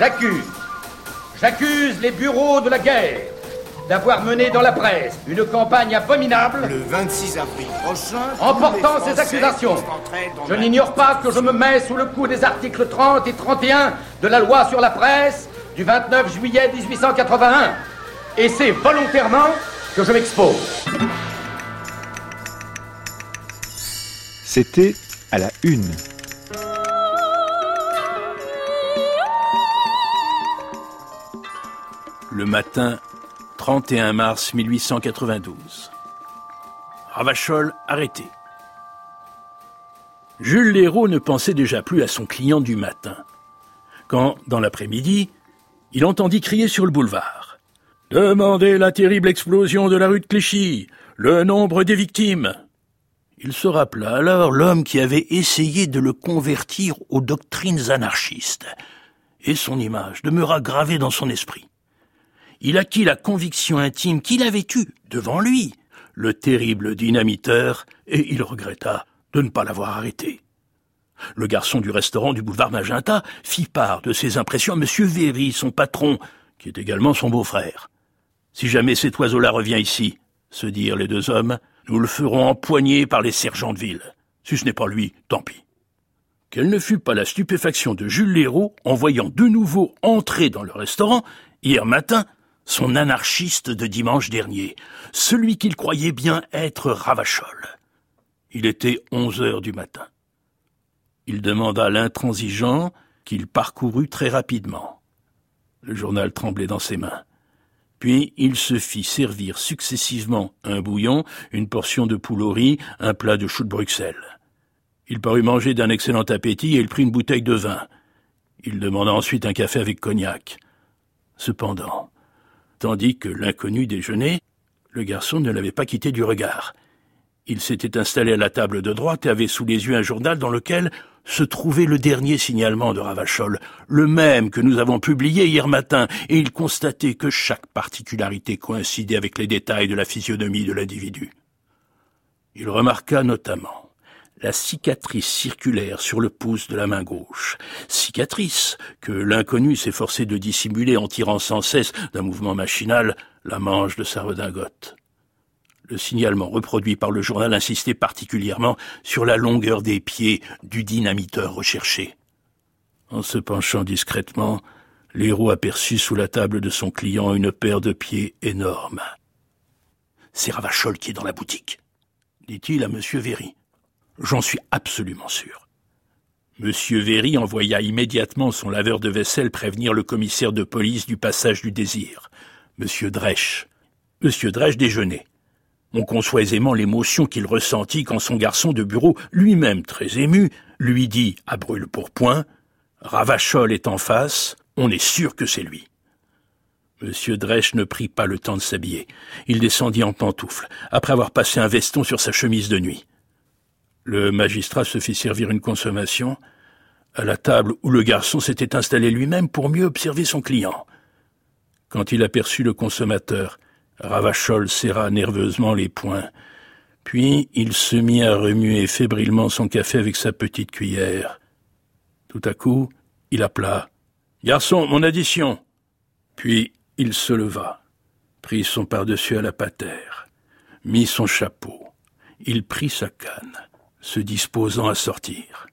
J'accuse, j'accuse les bureaux de la guerre d'avoir mené dans la presse une campagne abominable. Le 26 avril prochain. En portant ces accusations, je n'ignore pas que je me mets sous le coup des articles 30 et 31 de la loi sur la presse du 29 juillet 1881. Et c'est volontairement que je m'expose. C'était à la une. Le matin 31 mars 1892. Ravachol arrêté. Jules Léraud ne pensait déjà plus à son client du matin, quand, dans l'après-midi, il entendit crier sur le boulevard. Demandez la terrible explosion de la rue de Clichy, le nombre des victimes. Il se rappela alors l'homme qui avait essayé de le convertir aux doctrines anarchistes, et son image demeura gravée dans son esprit. Il acquit la conviction intime qu'il avait eue, devant lui, le terrible dynamiteur, et il regretta de ne pas l'avoir arrêté. Le garçon du restaurant du boulevard Magenta fit part de ses impressions à M. Véry, son patron, qui est également son beau-frère. Si jamais cet oiseau-là revient ici, se dirent les deux hommes, nous le ferons empoigner par les sergents de ville. Si ce n'est pas lui, tant pis. Quelle ne fut pas la stupéfaction de Jules Léraud en voyant de nouveau entrer dans le restaurant, hier matin, son anarchiste de dimanche dernier, celui qu'il croyait bien être Ravachol. Il était onze heures du matin. Il demanda l'intransigeant qu'il parcourut très rapidement. Le journal tremblait dans ses mains. Puis il se fit servir successivement un bouillon, une portion de poule un plat de choux de Bruxelles. Il parut manger d'un excellent appétit et il prit une bouteille de vin. Il demanda ensuite un café avec cognac. Cependant, tandis que l'inconnu déjeunait, le garçon ne l'avait pas quitté du regard. Il s'était installé à la table de droite et avait sous les yeux un journal dans lequel se trouvait le dernier signalement de Ravachol, le même que nous avons publié hier matin, et il constatait que chaque particularité coïncidait avec les détails de la physionomie de l'individu. Il remarqua notamment la cicatrice circulaire sur le pouce de la main gauche, cicatrice que l'inconnu s'efforçait de dissimuler en tirant sans cesse d'un mouvement machinal la manche de sa redingote. Le signalement reproduit par le journal insistait particulièrement sur la longueur des pieds du dynamiteur recherché. En se penchant discrètement, l'héros aperçut sous la table de son client une paire de pieds énormes. C'est Ravachol qui est dans la boutique, dit-il à M. Véry. J'en suis absolument sûr. M. Véry envoya immédiatement son laveur de vaisselle prévenir le commissaire de police du passage du désir, M. Dresch. M. Dresch déjeunait. On conçoit aisément l'émotion qu'il ressentit quand son garçon de bureau, lui-même très ému, lui dit à brûle pourpoint Ravachol est en face, on est sûr que c'est lui. Monsieur Dresch ne prit pas le temps de s'habiller. Il descendit en pantoufles, après avoir passé un veston sur sa chemise de nuit. Le magistrat se fit servir une consommation à la table où le garçon s'était installé lui-même pour mieux observer son client. Quand il aperçut le consommateur, Ravachol serra nerveusement les poings. Puis il se mit à remuer fébrilement son café avec sa petite cuillère. Tout à coup, il appela. Garçon, mon addition. Puis il se leva, prit son pardessus à la patère, mit son chapeau. Il prit sa canne, se disposant à sortir.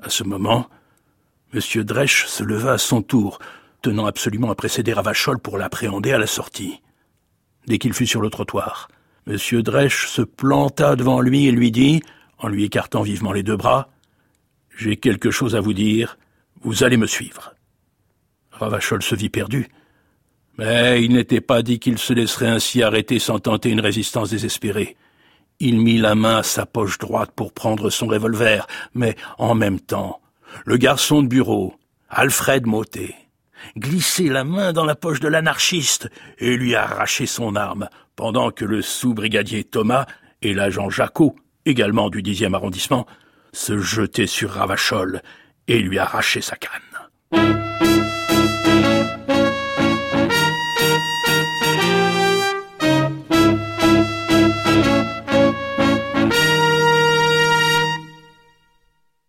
À ce moment, M. Dresch se leva à son tour, tenant absolument à précéder Ravachol pour l'appréhender à la sortie dès qu'il fut sur le trottoir. M. Dresch se planta devant lui et lui dit, en lui écartant vivement les deux bras, J'ai quelque chose à vous dire, vous allez me suivre. Ravachol se vit perdu. Mais il n'était pas dit qu'il se laisserait ainsi arrêter sans tenter une résistance désespérée. Il mit la main à sa poche droite pour prendre son revolver, mais en même temps, le garçon de bureau, Alfred Motet, glisser la main dans la poche de l'anarchiste et lui arracher son arme, pendant que le sous-brigadier Thomas et l'agent Jacot, également du dixième arrondissement, se jetaient sur Ravachol et lui arrachaient sa canne.